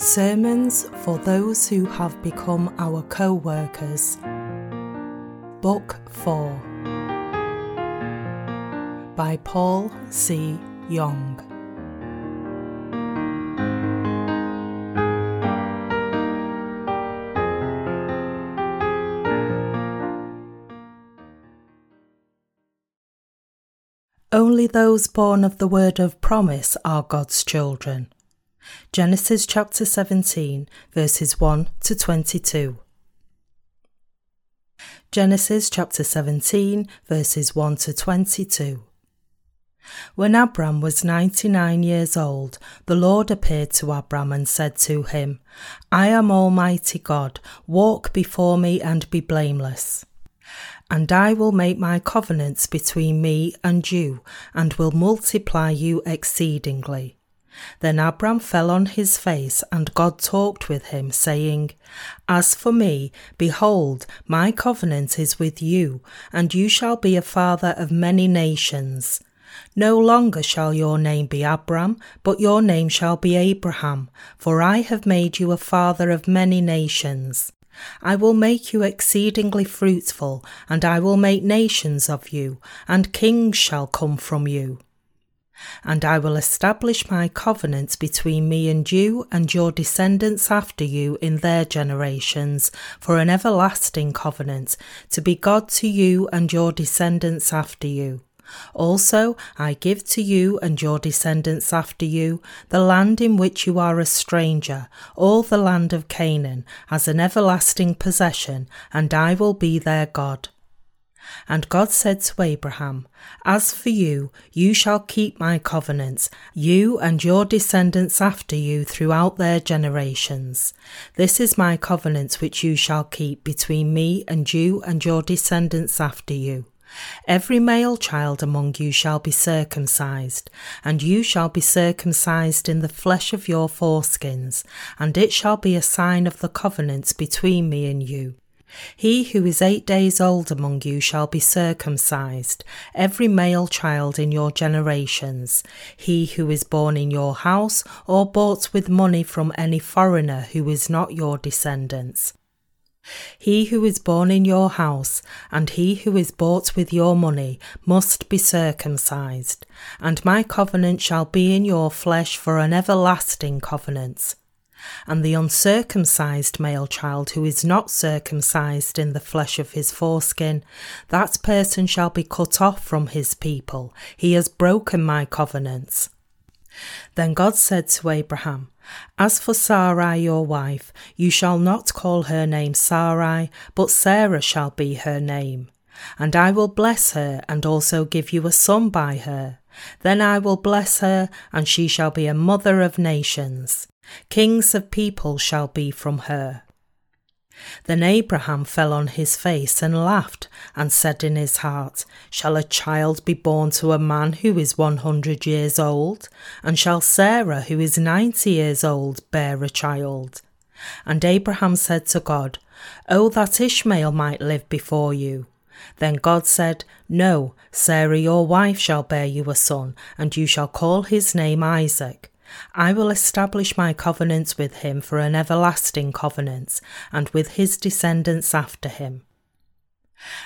Sermons for Those Who Have Become Our Co workers. Book 4 by Paul C. Young. Only those born of the word of promise are God's children. Genesis chapter 17, verses 1 to 22. Genesis chapter 17, verses 1 to 22. When Abram was 99 years old, the Lord appeared to Abram and said to him, I am Almighty God, walk before me and be blameless. And I will make my covenants between me and you, and will multiply you exceedingly. Then Abram fell on his face, and God talked with him, saying, As for me, behold, my covenant is with you, and you shall be a father of many nations. No longer shall your name be Abram, but your name shall be Abraham, for I have made you a father of many nations. I will make you exceedingly fruitful, and I will make nations of you, and kings shall come from you. And I will establish my covenant between me and you and your descendants after you in their generations for an everlasting covenant, to be God to you and your descendants after you. Also, I give to you and your descendants after you the land in which you are a stranger, all the land of Canaan, as an everlasting possession, and I will be their God. And God said to Abraham, As for you, you shall keep my covenants, you and your descendants after you throughout their generations. This is my covenant which you shall keep between me and you and your descendants after you. Every male child among you shall be circumcised, and you shall be circumcised in the flesh of your foreskins, and it shall be a sign of the covenant between me and you. He who is eight days old among you shall be circumcised, every male child in your generations, he who is born in your house or bought with money from any foreigner who is not your descendants. He who is born in your house and he who is bought with your money must be circumcised, and my covenant shall be in your flesh for an everlasting covenant and the uncircumcised male child who is not circumcised in the flesh of his foreskin, that person shall be cut off from his people. He has broken my covenants. Then God said to Abraham, As for Sarai your wife, you shall not call her name Sarai, but Sarah shall be her name. And I will bless her and also give you a son by her. Then I will bless her, and she shall be a mother of nations. Kings of people shall be from her. Then Abraham fell on his face and laughed, and said in his heart, Shall a child be born to a man who is one hundred years old? And shall Sarah, who is ninety years old, bear a child? And Abraham said to God, Oh, that Ishmael might live before you. Then God said, No, Sarah your wife shall bear you a son, and you shall call his name Isaac. I will establish my covenant with him for an everlasting covenant, and with his descendants after him.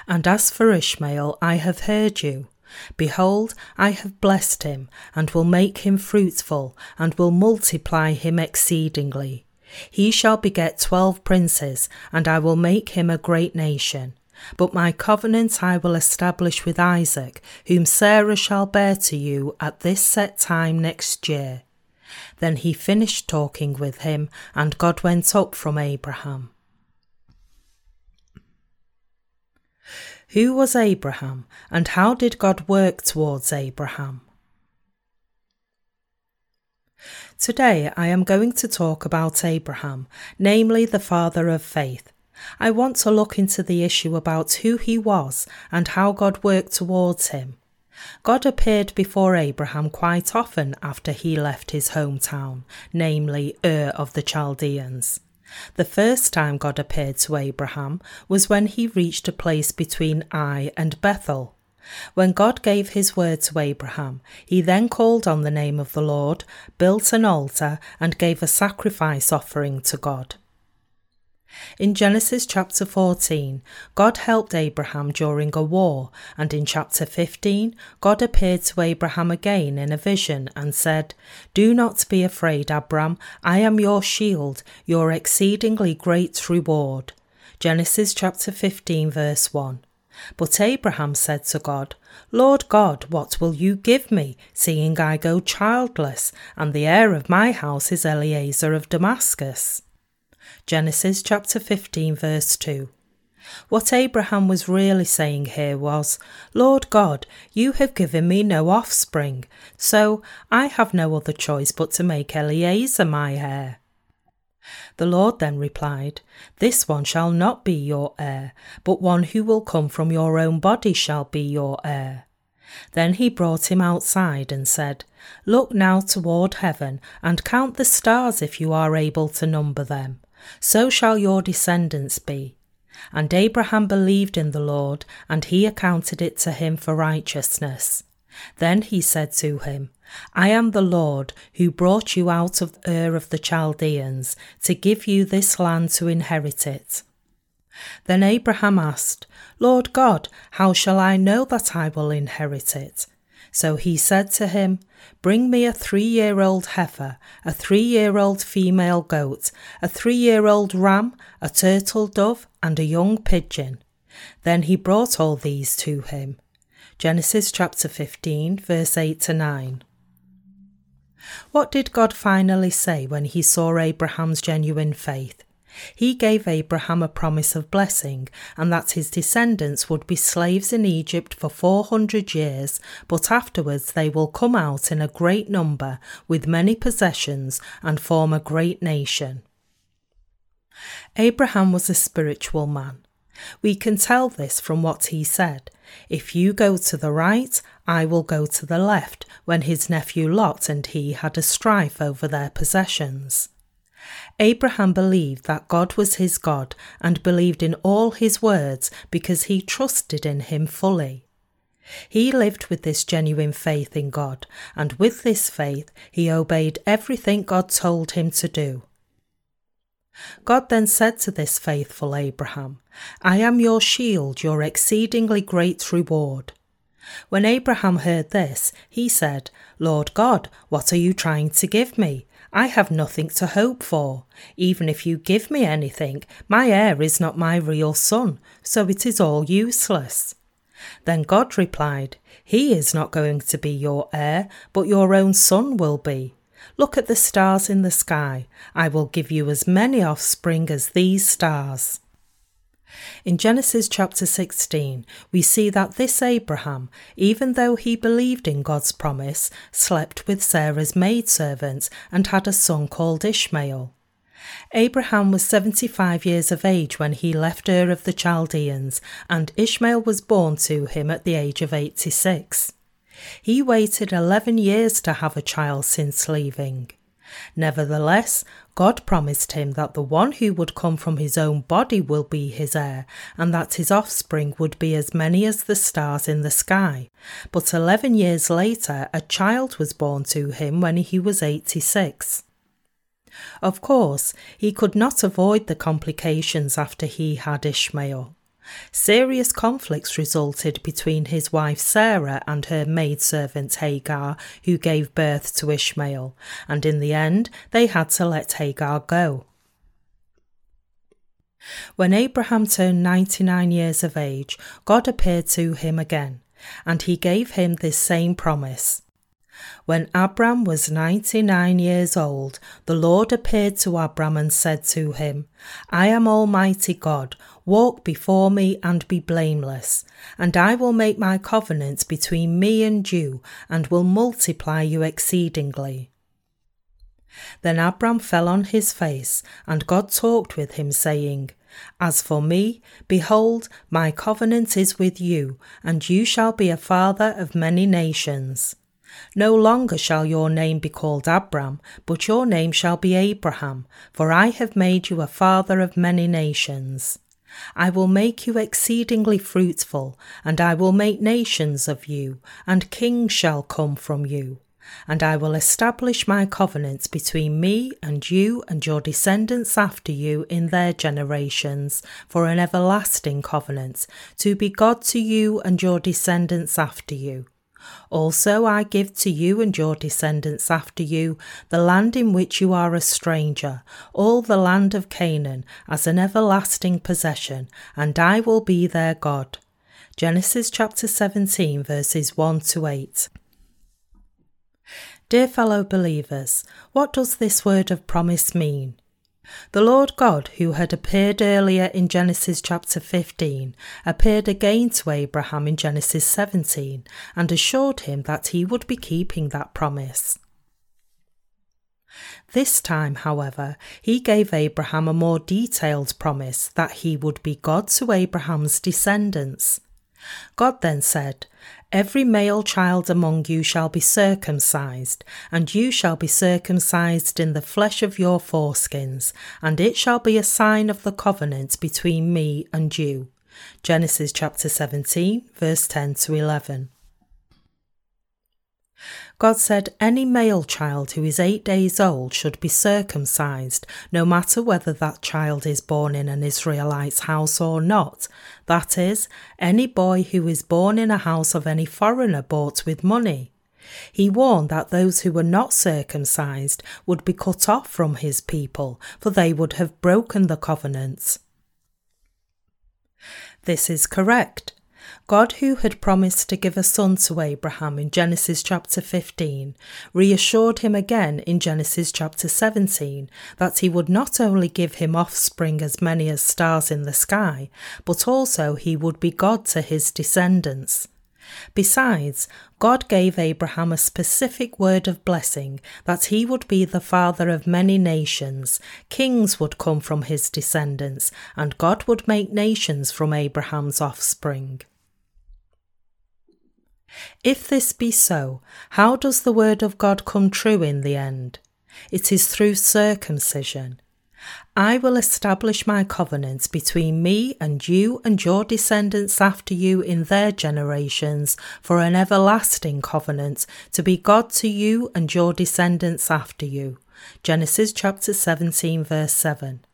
And as for Ishmael, I have heard you. Behold, I have blessed him, and will make him fruitful, and will multiply him exceedingly. He shall beget twelve princes, and I will make him a great nation. But my covenant I will establish with Isaac, whom Sarah shall bear to you at this set time next year. Then he finished talking with him, and God went up from Abraham. Who was Abraham, and how did God work towards Abraham? Today I am going to talk about Abraham, namely the father of faith. I want to look into the issue about who he was and how God worked towards him. God appeared before Abraham quite often after he left his hometown, namely Ur of the Chaldeans. The first time God appeared to Abraham was when he reached a place between Ai and Bethel. When God gave his word to Abraham, he then called on the name of the Lord, built an altar, and gave a sacrifice offering to God. In Genesis chapter 14, God helped Abraham during a war, and in chapter 15, God appeared to Abraham again in a vision and said, Do not be afraid, Abram, I am your shield, your exceedingly great reward. Genesis chapter 15, verse 1. But Abraham said to God, Lord God, what will you give me, seeing I go childless, and the heir of my house is Eliezer of Damascus? Genesis chapter 15, verse 2. What Abraham was really saying here was, Lord God, you have given me no offspring, so I have no other choice but to make Eliezer my heir. The Lord then replied, This one shall not be your heir, but one who will come from your own body shall be your heir. Then he brought him outside and said, Look now toward heaven and count the stars if you are able to number them. So shall your descendants be. And Abraham believed in the Lord, and he accounted it to him for righteousness. Then he said to him, I am the Lord who brought you out of Ur of the Chaldeans to give you this land to inherit it. Then Abraham asked, Lord God, how shall I know that I will inherit it? So he said to him, Bring me a three year old heifer, a three year old female goat, a three year old ram, a turtle dove, and a young pigeon. Then he brought all these to him. Genesis chapter 15, verse 8 to 9. What did God finally say when he saw Abraham's genuine faith? He gave Abraham a promise of blessing, and that his descendants would be slaves in Egypt for 400 years, but afterwards they will come out in a great number with many possessions and form a great nation. Abraham was a spiritual man. We can tell this from what he said. If you go to the right, I will go to the left, when his nephew Lot and he had a strife over their possessions. Abraham believed that God was his God and believed in all his words because he trusted in him fully. He lived with this genuine faith in God, and with this faith he obeyed everything God told him to do. God then said to this faithful Abraham, I am your shield, your exceedingly great reward. When Abraham heard this, he said, Lord God, what are you trying to give me? I have nothing to hope for. Even if you give me anything, my heir is not my real son, so it is all useless. Then God replied, He is not going to be your heir, but your own son will be. Look at the stars in the sky. I will give you as many offspring as these stars. In Genesis chapter 16, we see that this Abraham, even though he believed in God's promise, slept with Sarah's maidservant and had a son called Ishmael. Abraham was 75 years of age when he left Ur of the Chaldeans, and Ishmael was born to him at the age of 86. He waited 11 years to have a child since leaving. Nevertheless, God promised him that the one who would come from his own body will be his heir, and that his offspring would be as many as the stars in the sky. But eleven years later, a child was born to him when he was 86. Of course, he could not avoid the complications after he had Ishmael. Serious conflicts resulted between his wife Sarah and her maidservant Hagar, who gave birth to Ishmael, and in the end they had to let Hagar go. When Abraham turned 99 years of age, God appeared to him again, and he gave him this same promise. When Abram was 99 years old, the Lord appeared to Abram and said to him, I am Almighty God, walk before me and be blameless, and I will make my covenant between me and you, and will multiply you exceedingly. Then Abram fell on his face, and God talked with him, saying, As for me, behold, my covenant is with you, and you shall be a father of many nations. No longer shall your name be called Abram, but your name shall be Abraham, for I have made you a father of many nations. I will make you exceedingly fruitful, and I will make nations of you, and kings shall come from you. And I will establish my covenants between me and you and your descendants after you in their generations for an everlasting covenant, to be God to you and your descendants after you. Also, I give to you and your descendants after you the land in which you are a stranger, all the land of Canaan, as an everlasting possession, and I will be their God. Genesis chapter 17, verses 1 to 8. Dear fellow believers, what does this word of promise mean? The Lord God, who had appeared earlier in Genesis chapter 15, appeared again to Abraham in Genesis 17 and assured him that he would be keeping that promise. This time, however, he gave Abraham a more detailed promise that he would be God to Abraham's descendants. God then said, Every male child among you shall be circumcised, and you shall be circumcised in the flesh of your foreskins, and it shall be a sign of the covenant between me and you. Genesis chapter 17, verse 10 to 11. God said any male child who is eight days old should be circumcised, no matter whether that child is born in an Israelite's house or not. That is, any boy who is born in a house of any foreigner bought with money. He warned that those who were not circumcised would be cut off from his people, for they would have broken the covenants. This is correct. God, who had promised to give a son to Abraham in Genesis chapter 15, reassured him again in Genesis chapter 17 that he would not only give him offspring as many as stars in the sky, but also he would be God to his descendants. Besides, God gave Abraham a specific word of blessing that he would be the father of many nations, kings would come from his descendants, and God would make nations from Abraham's offspring. If this be so, how does the word of God come true in the end? It is through circumcision. I will establish my covenants between me and you and your descendants after you in their generations for an everlasting covenant to be God to you and your descendants after you. Genesis chapter 17 verse 7.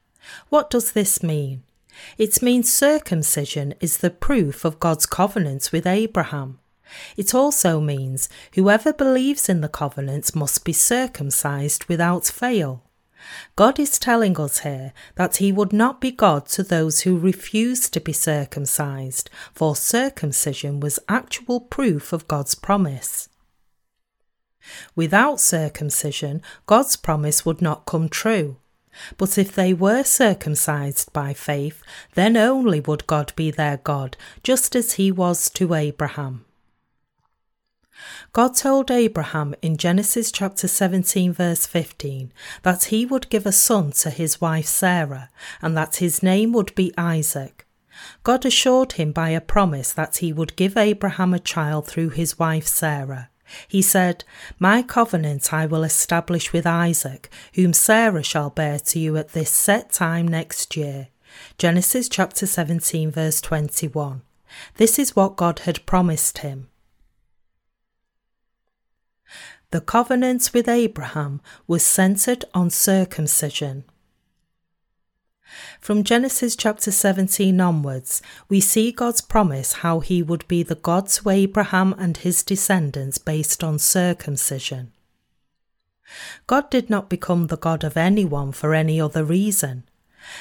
What does this mean? It means circumcision is the proof of God's covenant with Abraham. It also means whoever believes in the covenant must be circumcised without fail. God is telling us here that He would not be God to those who refuse to be circumcised, for circumcision was actual proof of God's promise. Without circumcision, God's promise would not come true. But if they were circumcised by faith, then only would God be their God, just as He was to Abraham. God told Abraham in Genesis chapter 17, verse 15, that he would give a son to his wife Sarah, and that his name would be Isaac. God assured him by a promise that he would give Abraham a child through his wife Sarah. He said, My covenant I will establish with Isaac, whom Sarah shall bear to you at this set time next year. Genesis chapter 17, verse 21. This is what God had promised him. The covenant with Abraham was centered on circumcision. From Genesis chapter 17 onwards, we see God's promise how he would be the God to Abraham and his descendants based on circumcision. God did not become the God of anyone for any other reason.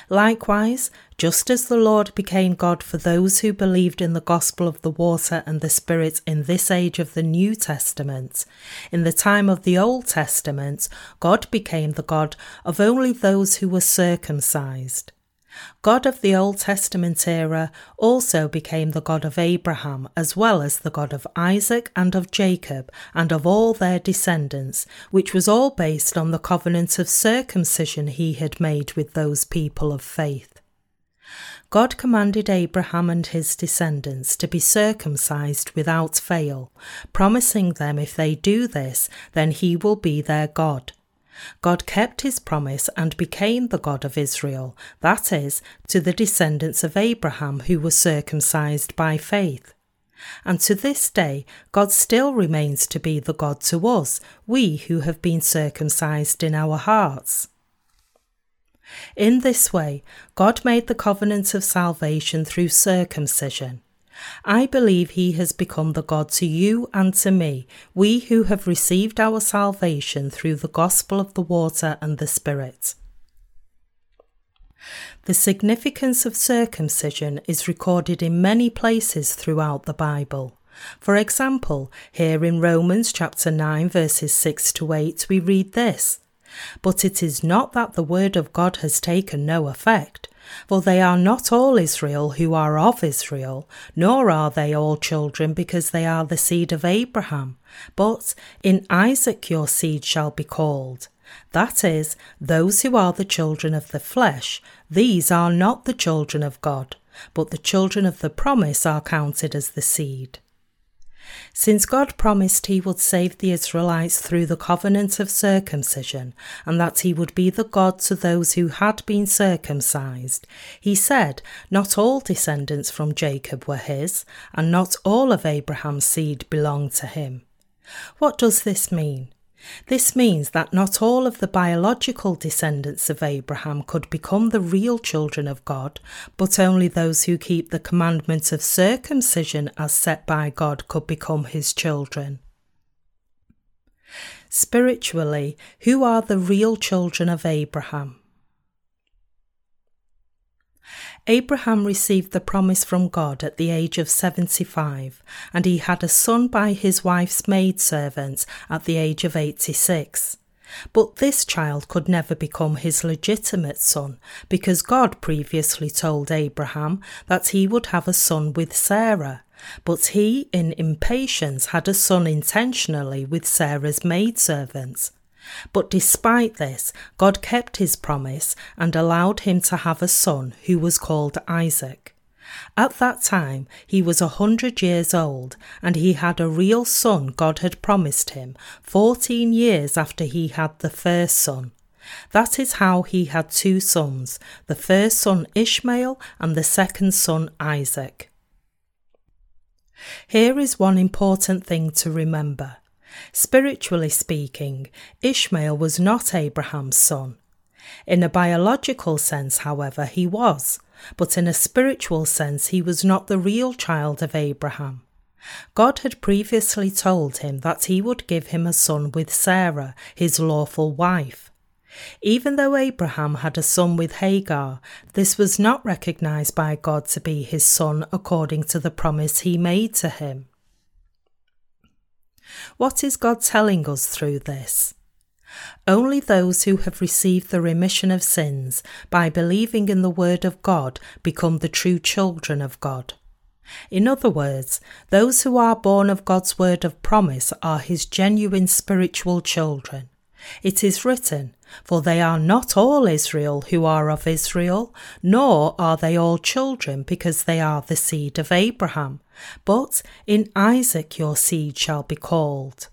Likewise, just as the Lord became God for those who believed in the gospel of the water and the Spirit in this age of the New Testament, in the time of the Old Testament, God became the God of only those who were circumcised. God of the Old Testament era also became the God of Abraham, as well as the God of Isaac and of Jacob, and of all their descendants, which was all based on the covenant of circumcision he had made with those people of faith. God commanded Abraham and his descendants to be circumcised without fail, promising them if they do this, then he will be their God. God kept his promise and became the God of Israel, that is, to the descendants of Abraham who were circumcised by faith. And to this day, God still remains to be the God to us, we who have been circumcised in our hearts. In this way, God made the covenant of salvation through circumcision. I believe he has become the God to you and to me, we who have received our salvation through the gospel of the water and the Spirit. The significance of circumcision is recorded in many places throughout the Bible. For example, here in Romans chapter 9 verses 6 to 8 we read this: But it is not that the word of God has taken no effect, for they are not all Israel who are of Israel, nor are they all children because they are the seed of Abraham, but in Isaac your seed shall be called. That is, those who are the children of the flesh, these are not the children of God, but the children of the promise are counted as the seed. Since God promised he would save the Israelites through the covenant of circumcision, and that he would be the God to those who had been circumcised, he said not all descendants from Jacob were his, and not all of Abraham's seed belonged to him. What does this mean? This means that not all of the biological descendants of Abraham could become the real children of God, but only those who keep the commandment of circumcision as set by God could become his children. Spiritually, who are the real children of Abraham? Abraham received the promise from God at the age of 75, and he had a son by his wife's maidservant at the age of 86. But this child could never become his legitimate son because God previously told Abraham that he would have a son with Sarah. But he, in impatience, had a son intentionally with Sarah's maidservant. But despite this, God kept his promise and allowed him to have a son who was called Isaac. At that time, he was a hundred years old, and he had a real son God had promised him, fourteen years after he had the first son. That is how he had two sons, the first son Ishmael and the second son Isaac. Here is one important thing to remember. Spiritually speaking, Ishmael was not Abraham's son. In a biological sense, however, he was, but in a spiritual sense, he was not the real child of Abraham. God had previously told him that he would give him a son with Sarah, his lawful wife. Even though Abraham had a son with Hagar, this was not recognized by God to be his son according to the promise he made to him. What is God telling us through this? Only those who have received the remission of sins by believing in the Word of God become the true children of God. In other words, those who are born of God's word of promise are his genuine spiritual children. It is written, For they are not all Israel who are of Israel, nor are they all children because they are the seed of Abraham, but in Isaac your seed shall be called.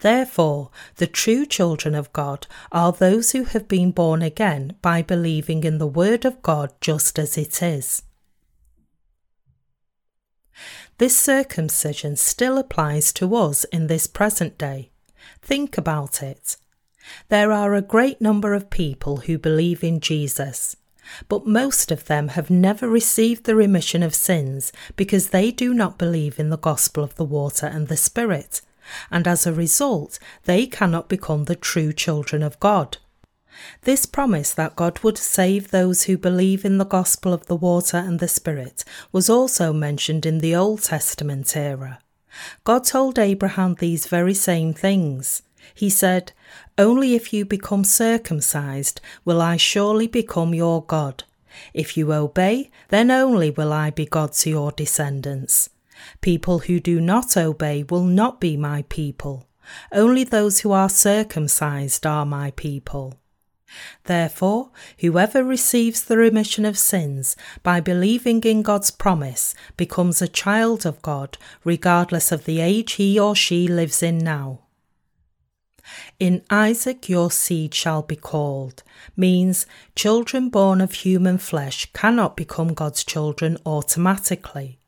Therefore, the true children of God are those who have been born again by believing in the Word of God just as it is. This circumcision still applies to us in this present day. Think about it. There are a great number of people who believe in Jesus, but most of them have never received the remission of sins because they do not believe in the gospel of the water and the Spirit, and as a result, they cannot become the true children of God. This promise that God would save those who believe in the gospel of the water and the Spirit was also mentioned in the Old Testament era. God told Abraham these very same things. He said, Only if you become circumcised will I surely become your God. If you obey, then only will I be God to your descendants. People who do not obey will not be my people. Only those who are circumcised are my people. Therefore, whoever receives the remission of sins by believing in God's promise becomes a child of God, regardless of the age he or she lives in now. In Isaac your seed shall be called means children born of human flesh cannot become God's children automatically.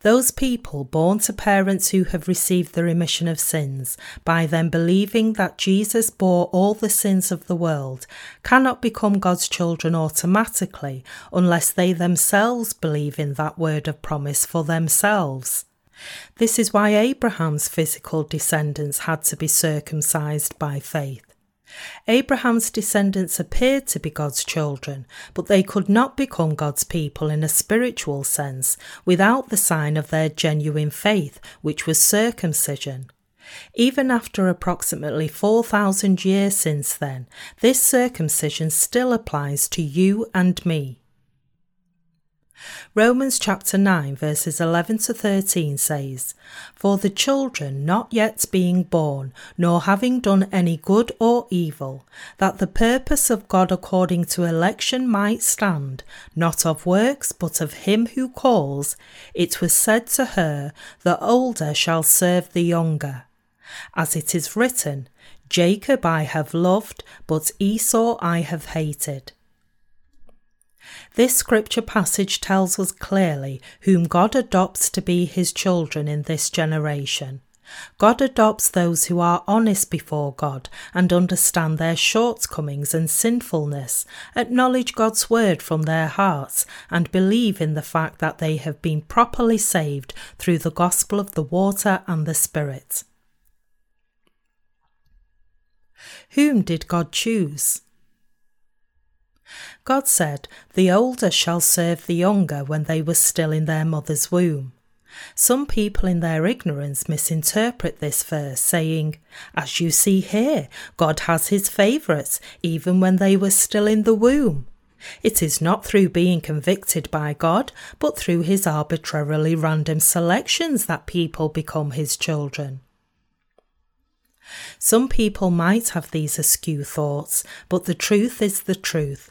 Those people born to parents who have received the remission of sins by them believing that Jesus bore all the sins of the world cannot become God's children automatically unless they themselves believe in that word of promise for themselves. This is why Abraham's physical descendants had to be circumcised by faith. Abraham's descendants appeared to be God's children, but they could not become God's people in a spiritual sense without the sign of their genuine faith, which was circumcision. Even after approximately 4,000 years since then, this circumcision still applies to you and me. Romans chapter 9, verses 11 to 13 says, For the children not yet being born, nor having done any good or evil, that the purpose of God according to election might stand, not of works, but of him who calls, it was said to her, The older shall serve the younger. As it is written, Jacob I have loved, but Esau I have hated. This scripture passage tells us clearly whom God adopts to be his children in this generation. God adopts those who are honest before God and understand their shortcomings and sinfulness, acknowledge God's word from their hearts, and believe in the fact that they have been properly saved through the gospel of the water and the Spirit. Whom did God choose? God said, The older shall serve the younger when they were still in their mother's womb. Some people in their ignorance misinterpret this verse, saying, As you see here, God has his favourites, even when they were still in the womb. It is not through being convicted by God, but through his arbitrarily random selections that people become his children. Some people might have these askew thoughts, but the truth is the truth.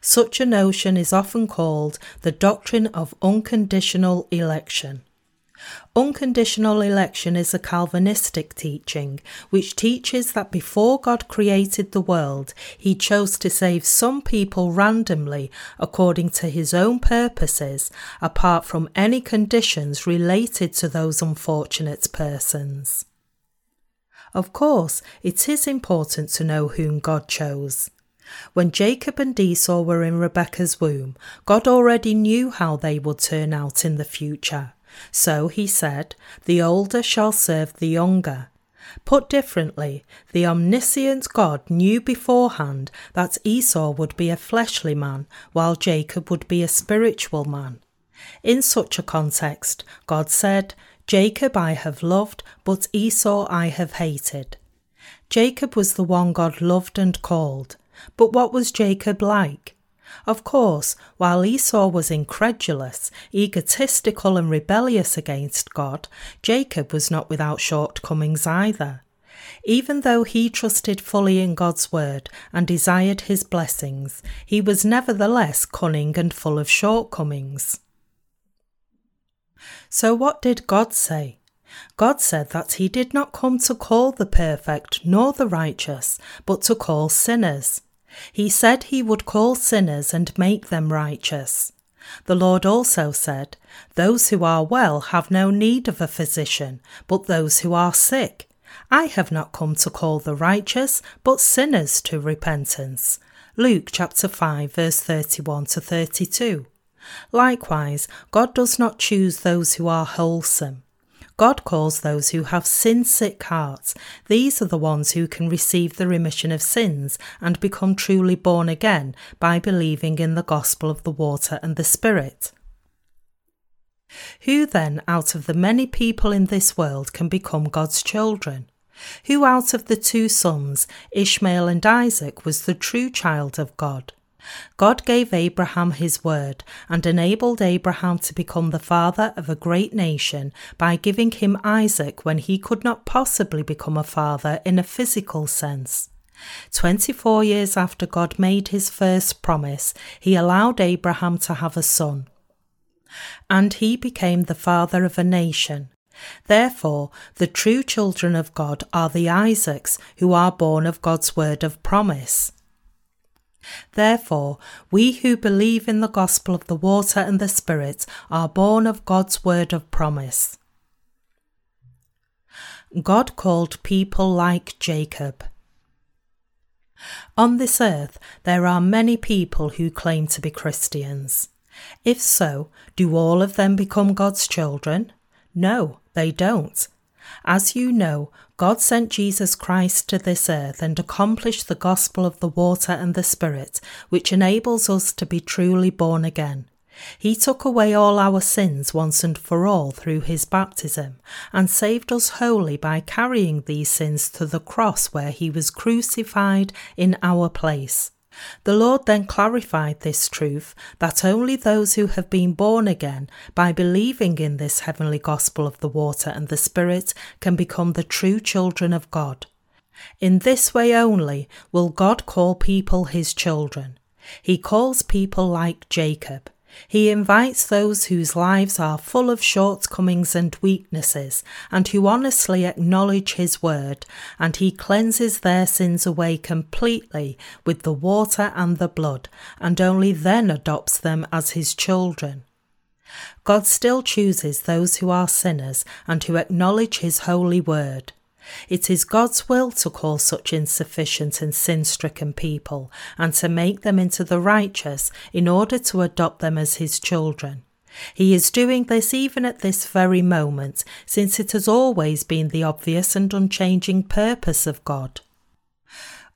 Such a notion is often called the doctrine of unconditional election. Unconditional election is a Calvinistic teaching which teaches that before God created the world, he chose to save some people randomly according to his own purposes, apart from any conditions related to those unfortunate persons. Of course, it is important to know whom God chose. When Jacob and Esau were in Rebekah's womb, God already knew how they would turn out in the future. So he said, The older shall serve the younger. Put differently, the omniscient God knew beforehand that Esau would be a fleshly man, while Jacob would be a spiritual man. In such a context, God said, Jacob I have loved, but Esau I have hated. Jacob was the one God loved and called. But what was Jacob like? Of course, while Esau was incredulous, egotistical, and rebellious against God, Jacob was not without shortcomings either. Even though he trusted fully in God's word and desired his blessings, he was nevertheless cunning and full of shortcomings. So, what did God say? God said that he did not come to call the perfect nor the righteous, but to call sinners. He said he would call sinners and make them righteous. The Lord also said, Those who are well have no need of a physician, but those who are sick. I have not come to call the righteous, but sinners to repentance. Luke chapter 5 verse 31 to 32. Likewise, God does not choose those who are wholesome. God calls those who have sin sick hearts. These are the ones who can receive the remission of sins and become truly born again by believing in the gospel of the water and the Spirit. Who then, out of the many people in this world, can become God's children? Who out of the two sons, Ishmael and Isaac, was the true child of God? God gave Abraham his word and enabled Abraham to become the father of a great nation by giving him Isaac when he could not possibly become a father in a physical sense. 24 years after God made his first promise, he allowed Abraham to have a son. And he became the father of a nation. Therefore, the true children of God are the Isaacs who are born of God's word of promise. Therefore, we who believe in the gospel of the water and the Spirit are born of God's word of promise. God called people like Jacob. On this earth, there are many people who claim to be Christians. If so, do all of them become God's children? No, they don't. As you know, God sent Jesus Christ to this earth and accomplished the gospel of the water and the Spirit, which enables us to be truly born again. He took away all our sins once and for all through his baptism, and saved us wholly by carrying these sins to the cross where he was crucified in our place. The Lord then clarified this truth that only those who have been born again by believing in this heavenly gospel of the water and the Spirit can become the true children of God. In this way only will God call people his children. He calls people like Jacob. He invites those whose lives are full of shortcomings and weaknesses, and who honestly acknowledge His word, and He cleanses their sins away completely with the water and the blood, and only then adopts them as His children. God still chooses those who are sinners and who acknowledge His holy word. It is God's will to call such insufficient and sin stricken people and to make them into the righteous in order to adopt them as His children. He is doing this even at this very moment, since it has always been the obvious and unchanging purpose of God.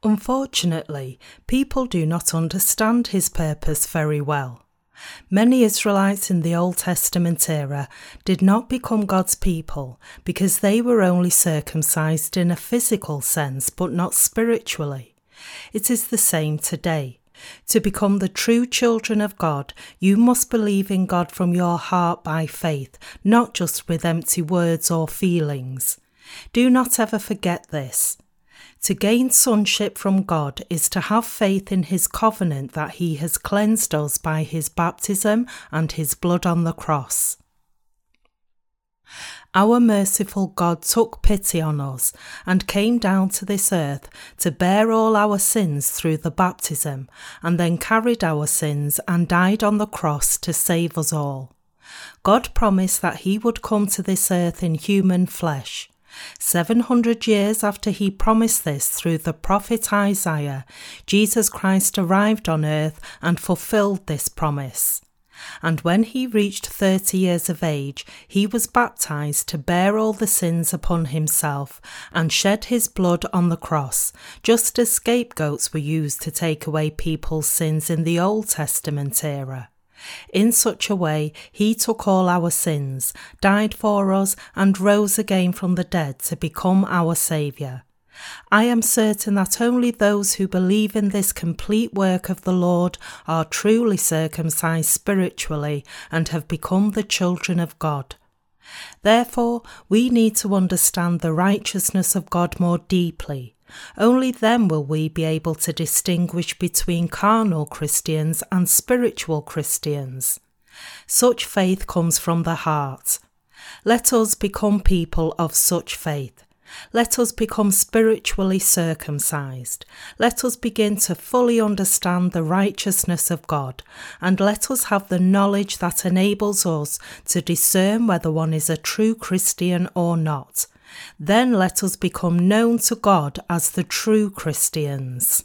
Unfortunately, people do not understand His purpose very well. Many Israelites in the Old Testament era did not become God's people because they were only circumcised in a physical sense but not spiritually. It is the same today. To become the true children of God, you must believe in God from your heart by faith, not just with empty words or feelings. Do not ever forget this. To gain sonship from God is to have faith in his covenant that he has cleansed us by his baptism and his blood on the cross. Our merciful God took pity on us and came down to this earth to bear all our sins through the baptism, and then carried our sins and died on the cross to save us all. God promised that He would come to this earth in human flesh. 700 years after he promised this through the prophet Isaiah, Jesus Christ arrived on earth and fulfilled this promise. And when he reached 30 years of age, he was baptized to bear all the sins upon himself and shed his blood on the cross, just as scapegoats were used to take away people's sins in the Old Testament era. In such a way, he took all our sins, died for us, and rose again from the dead to become our Saviour. I am certain that only those who believe in this complete work of the Lord are truly circumcised spiritually and have become the children of God. Therefore, we need to understand the righteousness of God more deeply. Only then will we be able to distinguish between carnal Christians and spiritual Christians. Such faith comes from the heart. Let us become people of such faith. Let us become spiritually circumcised. Let us begin to fully understand the righteousness of God, and let us have the knowledge that enables us to discern whether one is a true Christian or not. Then let us become known to God as the true Christians.